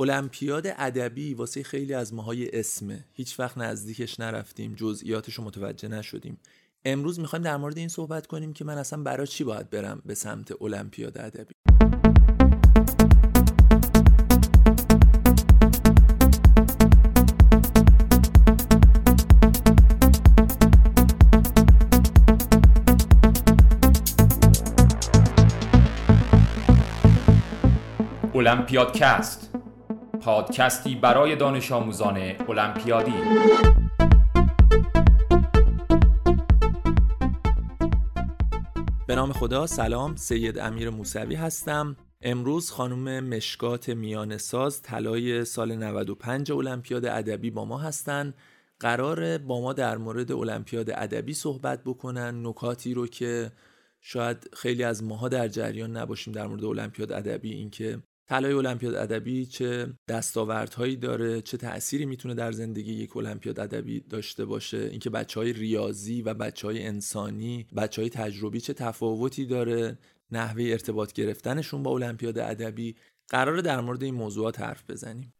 المپیاد ادبی واسه خیلی از ماهای اسمه. هیچ وقت نزدیکش نرفتیم جزئیاتش رو متوجه نشدیم. امروز می‌خوایم در مورد این صحبت کنیم که من اصلا برای چی باید برم به سمت المپیاد ادبی؟ المپیادکست پادکستی برای دانش آموزان المپیادی. به نام خدا سلام. سید امیر موسوی هستم. امروز خانم مشکات میان ساز طلای سال 95 المپیاد ادبی با ما هستن. قرار با ما در مورد المپیاد ادبی صحبت بکنن. نکاتی رو که شاید خیلی از ماها در جریان نباشیم در مورد المپیاد ادبی اینکه طلای المپیاد ادبی چه دستاوردهایی داره چه تأثیری می‌تونه در زندگی یک المپیاد ادبی داشته باشه؟ اینکه بچه های ریاضی و بچه های انسانی بچه های تجربی چه تفاوتی داره؟ نحوه ارتباط گرفتنشون با المپیاد ادبی؟ قرار در مورد این موضوعات حرف بزنیم.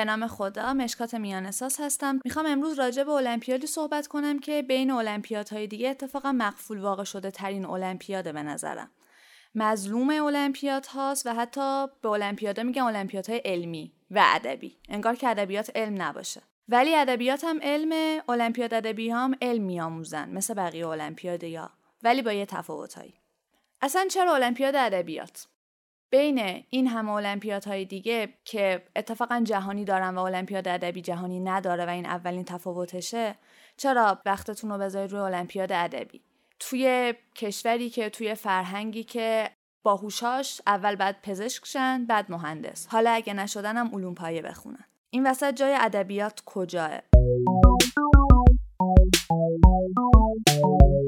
به نام خدا مشکات میان اساس هستم. می‌خوام امروز راجع به المپیادی صحبت کنم که بین المپیادهای دیگه اتفاقا مقفول واقع شده ترین المپیاده به نظرم. مظلوم المپیاد هاست و حتی به المپیادا میگن المپیادهای علمی و ادبی. انگار که ادبیات علم نباشه. ولی ادبیات هم علم المپیاد ادبی هم علم میآموزن مثل بقیه المپیاد یا. ولی با یه تفاوتایی اصلا چرا المپیاد ادبیات؟ بین این همه المپیادهای دیگه که اتفاقا جهانی دارن و المپیاد ادبی جهانی نداره و این اولین تفاوتشه چرا وقتتون رو بذارید روی المپیاد ادبی؟ توی کشوری که توی فرهنگی که باهوشاش اول بعد پزشک شن بعد مهندس. حالا اگه نشدن هم علوم پایه بخونن. این وسط جای ادبیات کجاه؟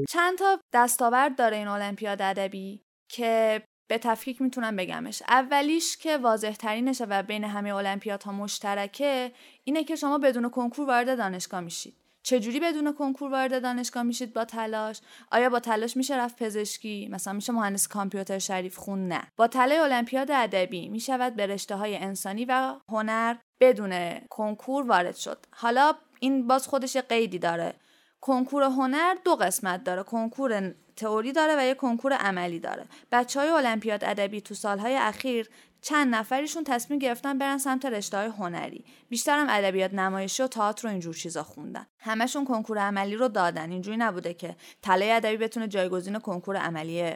چند تا دستاورد داره این المپیاد ادبی که به تفکیک می‌تونم بگمش. اولیش که واضح ترینشه و بین همه المپیادها مشترکه اینه که شما بدون کنکور وارد دانشگاه میشید. چجوری بدون کنکور وارد دانشگاه میشید با تلاش؟ آیا با تلاش میشه رفت پزشکی؟ مثلا میشه مهندس کامپیوتر شریف خون؟ نه. با تلای المپیاد ادبی می‌شود به رشته های انسانی و هنر بدون کنکور وارد شد. حالا این باز خودش قیدی داره. کنکور هنر دو قسمت داره. کنکور تئوری داره و یه کنکور عملی داره. بچه های المپیاد ادبی تو سالهای اخیر چند نفریشون تصمیم گرفتن برن سمت رشته های هنری بیشترم ادبیات نمایشی و تئاتر و اینجور چیزا خوندن. همشون کنکور عملی رو دادن. اینجوری نبوده که طلای ادبی بتونه جایگزین کنکور عملی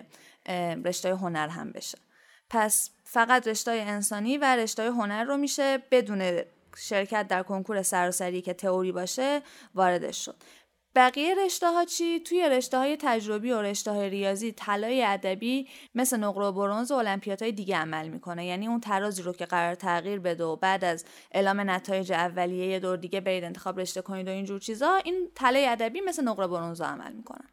رشته هنر هم بشه. پس فقط رشته انسانی و رشته هنر رو میشه بدون شرکت در کنکور سراسری که تئوری باشه واردش شد. بقیه رشته ها چی؟ توی رشته های تجربی و رشته های ریاضی طلای ادبی مثل نقره و برنز و المپیادهای دیگه عمل می‌کنه. یعنی اون ترازی رو که قرار تغییر بده و بعد از اعلام نتایج اولیه یه دور دیگه برید انتخاب رشته کنید و اینجور چیزا این طلای ادبی مثل نقره برنز عمل می‌کنن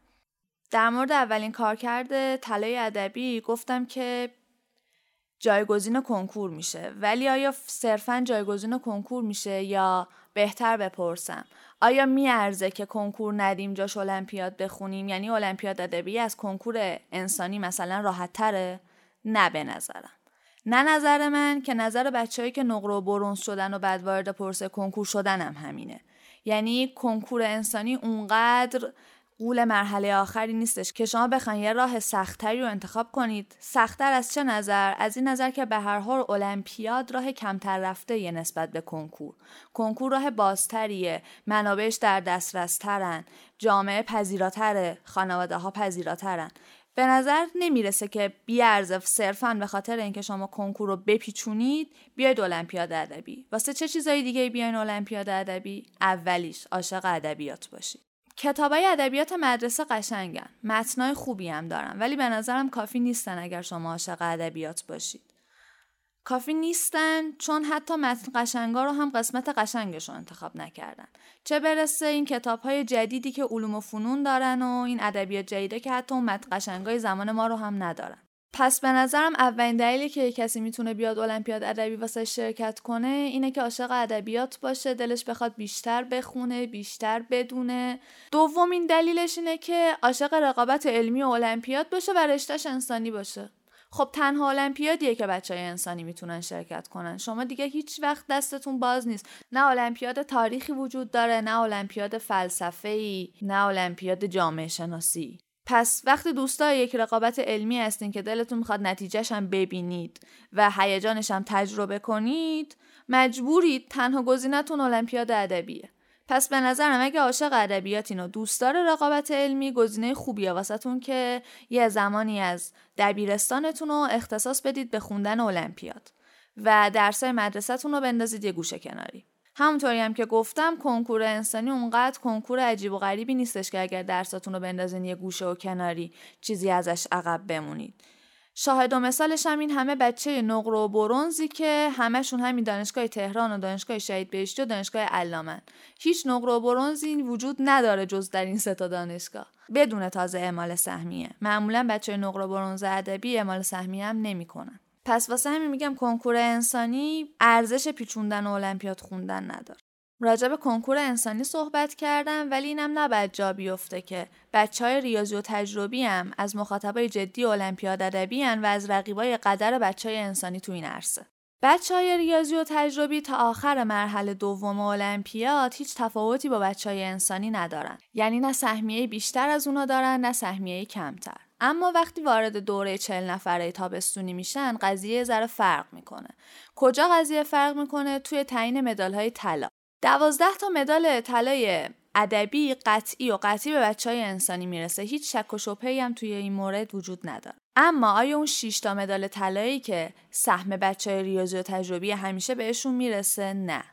در مورد اولین کار کرده طلای ادبی گفتم که جایگزین کنکور میشه. ولی آیا صرفا جایگزین کنکور میشه یا بهتر بپرسم؟ آیا میارزه که کنکور ندیم جاش المپیاد بخونیم؟ یعنی المپیاد ادبی از کنکور انسانی مثلا راحت تره نه به نظرم. نه نظر من که نظر بچههایی که نقره و برونز شدن و بعد وارد پرسه کنکور شدن هم همینه. یعنی کنکور انسانی اونقدر قول مرحله آخری نیستش که شما بخواین یه راه سختتری رو انتخاب کنید. سختتر از چه نظر؟ از این نظر که به هر حال المپیاد راه کمتر رفته یه نسبت به کنکور. کنکور راه بازتریه. منابعش در دسترس ترن جامعه پذیراتره. خانواده ها پذیراترن. به نظر نمی‌رسه که بیارزه صرفا به خاطر اینکه شما کنکور رو بپیچونید بیاید المپیاد ادبی. واسه چه چیزایی دیگه بیاین المپیاد ادبی؟ اولیش عاشق ادبیات باشید. کتابای ادبیات مدرسه قشنگن. متنای خوبی هم دارن ولی به نظرم کافی نیستن اگر شما عاشق ادبیات باشید. کافی نیستن چون حتی متن قشنگا رو هم قسمت قشنگش رو انتخاب نکردن. چه برسه این کتاب های جدیدی که علوم و فنون دارن و این ادبیات جدیده که حتی اون متن قشنگای زمان ما رو هم ندارن. پس به نظرم اولین دلیلی که کسی می‌تونه بیاد المپیاد ادبی واسه شرکت کنه اینه که عاشق ادبیات باشه دلش بخواد بیشتر بخونه بیشتر بدونه. دومین دلیلش اینه که عاشق رقابت علمی و المپیاد باشه و رشتهش انسانی باشه. خب تنها المپیادیه که بچه های انسانی می‌تونن شرکت کنن. شما دیگه هیچ وقت دستتون باز نیست. نه المپیاد تاریخی وجود داره نه المپیاد فلسفه نه المپیاد جامعه شناسی. پس وقتی دوستای یک رقابت علمی هستین که دلتون می‌خواد نتیجهش هم ببینید و هیجانش هم تجربه کنید مجبورید تنها گزینتون المپیاد ادبیه. پس به نظرم اگه عاشق ادبیاتین و دوست داره رقابت علمی گزینه خوبیه واسهتون که یه زمانی از دبیرستانتون رو اختصاص بدید به خوندن المپیاد و درسای مدرسهتون رو بندازید یه گوشه کناری. همونطوری هم که گفتم کنکور انسانی اونقدر کنکور عجیب و غریبی نیستش که اگر درساتون رو بندازین یه گوشه و کناری چیزی ازش عقب بمونید. شاهد و مثالش هم این همه بچه نقره و برونزی که همشون همین دانشگاه تهران و دانشگاه شهید بهشتی و دانشگاه علامن. هیچ نقره و برونزی وجود نداره جز در این سه تا دانشگاه. بدون تازه اعمال سهمیه. معمولا بچه نقره و برونز ادبی اعمال سهمیه هم نمی‌کنن. پس واسه همین میگم کنکور انسانی ارزش پیچوندن و المپیاد خوندن نداره راجع به کنکور انسانی صحبت کردم ولی اینم نباید جا بیفته که بچه های ریاضی و تجربی هم از مخاطبای جدی المپیاد ادبی و از رقیبای قدر بچه های انسانی تو این عرصه. بچه های ریاضی و تجربی تا آخر مرحله دوم المپیاد هیچ تفاوتی با بچه های انسانی ندارن. یعنی نه سهمیه بیشتر از اونا دارن نه سهمیه کمتر. اما وقتی وارد دوره چل نفره تابستونی میشن قضیه ذره فرق می‌کنه. کجا قضیه فرق می‌کنه؟ توی تعیین مدال های طلا. دوازده تا مدال طلای ادبی قطعی و قطعی به بچه های انسانی می‌رسه هیچ شک و شبهی هم توی این مورد وجود نداره اما آیا اون 6 تا مدال طلایی که سهم بچه های ریاضی و تجربی همیشه بهشون می‌رسه نه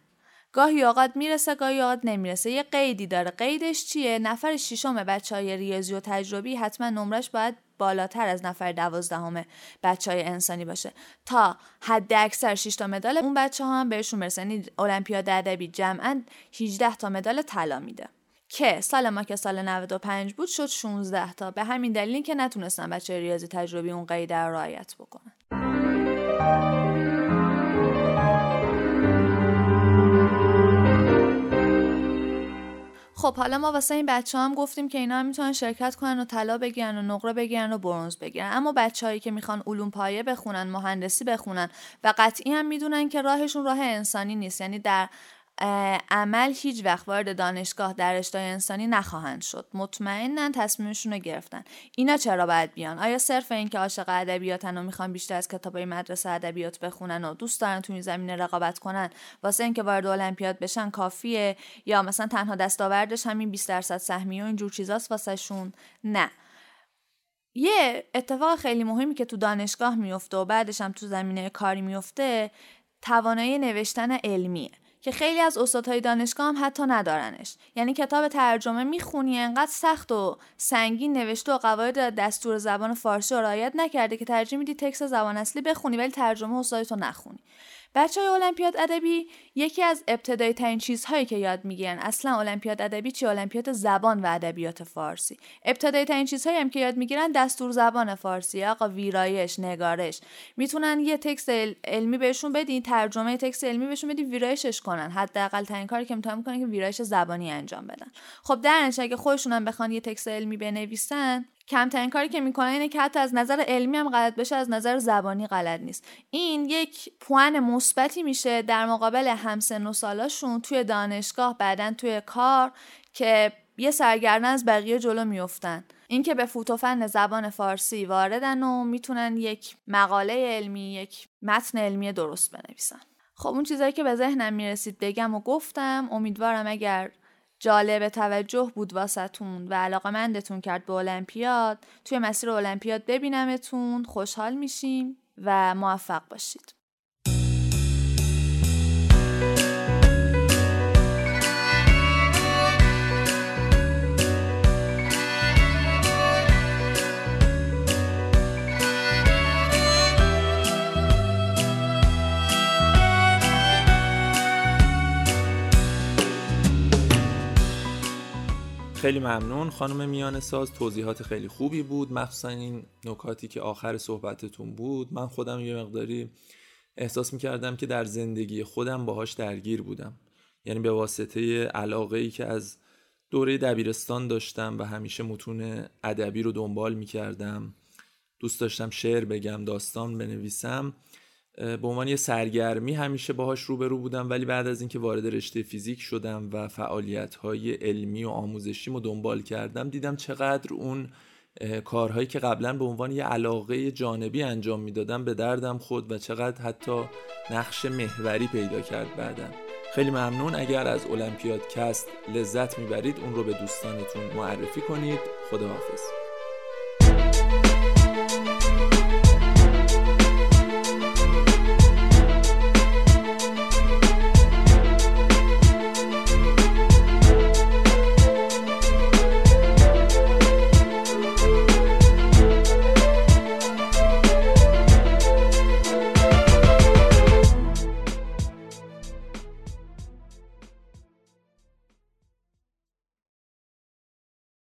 گاهی اوقات می‌رسه گاهی اوقات نمی‌رسه. یه قیدی داره. قیدش چیه؟ نفر ششم بچه های ریاضی و تجربی حتما نمرش باید بالاتر از نفر دوازدهم بچه های انسانی باشه. تا حد اکثر 6 تا مدال اون بچه ها هم بهشون برسه یعنی المپیاد ادبی جمعا 18 تا مدال طلا میده. که سال ما که سال 95 بود شد 16 تا. به همین دلیل که نتونستن بچه ریاضی تجربی اون قید رو رعایت بکنن. خب حالا ما واسه این بچه هم گفتیم که اینا هم می‌تونن شرکت کنن و طلا بگیرن و نقره بگیرن و برونز بگیرن. اما بچههایی که می‌خوان علوم پایه بخونن مهندسی بخونن و قطعی هم می‌دونن که راهشون راه انسانی نیست. یعنی در عمل هیچ وقت وارد دانشگاه در رشته انسانی نخواهند شد. مطمئنا تصمیمشون رو گرفتن. اینا چرا باید بیان؟ آیا صرف اینکه عاشق ادبیاتن و می‌خوان بیشتر از کتابای مدرسه ادبیات بخونن و دوست دارن تو این زمینه رقابت کنن واسه اینکه وارد المپیاد بشن کافیه؟ یا مثلا تنها دستاوردش همین 20 درصد سهمیه و اینجور چیزاست واسه شون نه. یه اتفاق خیلی مهمی که تو دانشگاه میفته و بعدش هم تو زمینه کاری میفته توانایی نوشتن علمیه. که خیلی از استادهای دانشگاه هم حتی ندارنش. یعنی کتاب ترجمه می‌خونی انقدر سخت و سنگین نوشته و قواعد دستور زبان فارسی رو رعایت نکرده که ترجیح میدی تکست زبان اصلی بخونی ولی ترجمه استادتو نخونی. بچه های المپیاد ادبی یکی از ابتدایی ترین چیزهایی که یاد می‌گیرن. اصلا المپیاد ادبی چی؟ المپیاد زبان و ادبیات فارسی. ابتدایی ترین چیزهایی هم که یاد می‌گیرن دستور زبان فارسی. آقا ویرایش نگارش. می‌تونن یه تکست علمی بهشون بدین ترجمه تکست علمی بهشون بدین ویرایشش کنن. حداقل ترین کاری که می‌تونن می‌کنن که ویرایش زبانی انجام بدن. خب در اگه خودشون هم بخوان یه تکست علمی بنویسن کمترین کاری که می‌کنه اینه که حتی از نظر علمی هم غلط بشه از نظر زبانی غلط نیست. این یک پوان مثبتی میشه در مقابل همسن و سالاشون توی دانشگاه بعدا توی کار که یه سرگردن از بقیه جلو میفتن اینکه به فوتوفن زبان فارسی واردن و می‌تونن یک مقاله علمی یک متن علمی درست بنویسن. خب اون چیزایی که به ذهنم می‌رسید بگم و گفتم امیدوارم اگر جالب توجه بود واسطون و علاقه مندتون کرد به المپیاد. توی مسیر المپیاد ببینمتون خوشحال میشیم و موفق باشید. خیلی ممنون. خانم میان ساز توضیحات خیلی خوبی بود. مخصوصا این نکاتی که آخر صحبتتون بود. من خودم یه مقداری احساس می‌کردم که در زندگی خودم باهاش درگیر بودم. یعنی به واسطه علاقه ای که از دوره دبیرستان داشتم و همیشه متون ادبی رو دنبال می‌کردم دوست داشتم شعر بگم داستان بنویسم. به عنوان یه سرگرمی همیشه باهاش روبرو بودم ولی بعد از اینکه وارد رشته فیزیک شدم و فعالیت های علمی و آموزشی رو دنبال کردم دیدم چقدر اون کارهایی که قبلا به عنوان یه علاقه جانبی انجام می‌دادم به دردم خود و چقدر حتی نقش محوری پیدا کرد بعدا. خیلی ممنون. اگر از المپیاد کست لذت می‌برید اون رو به دوستانتون معرفی کنید. خداحافظ.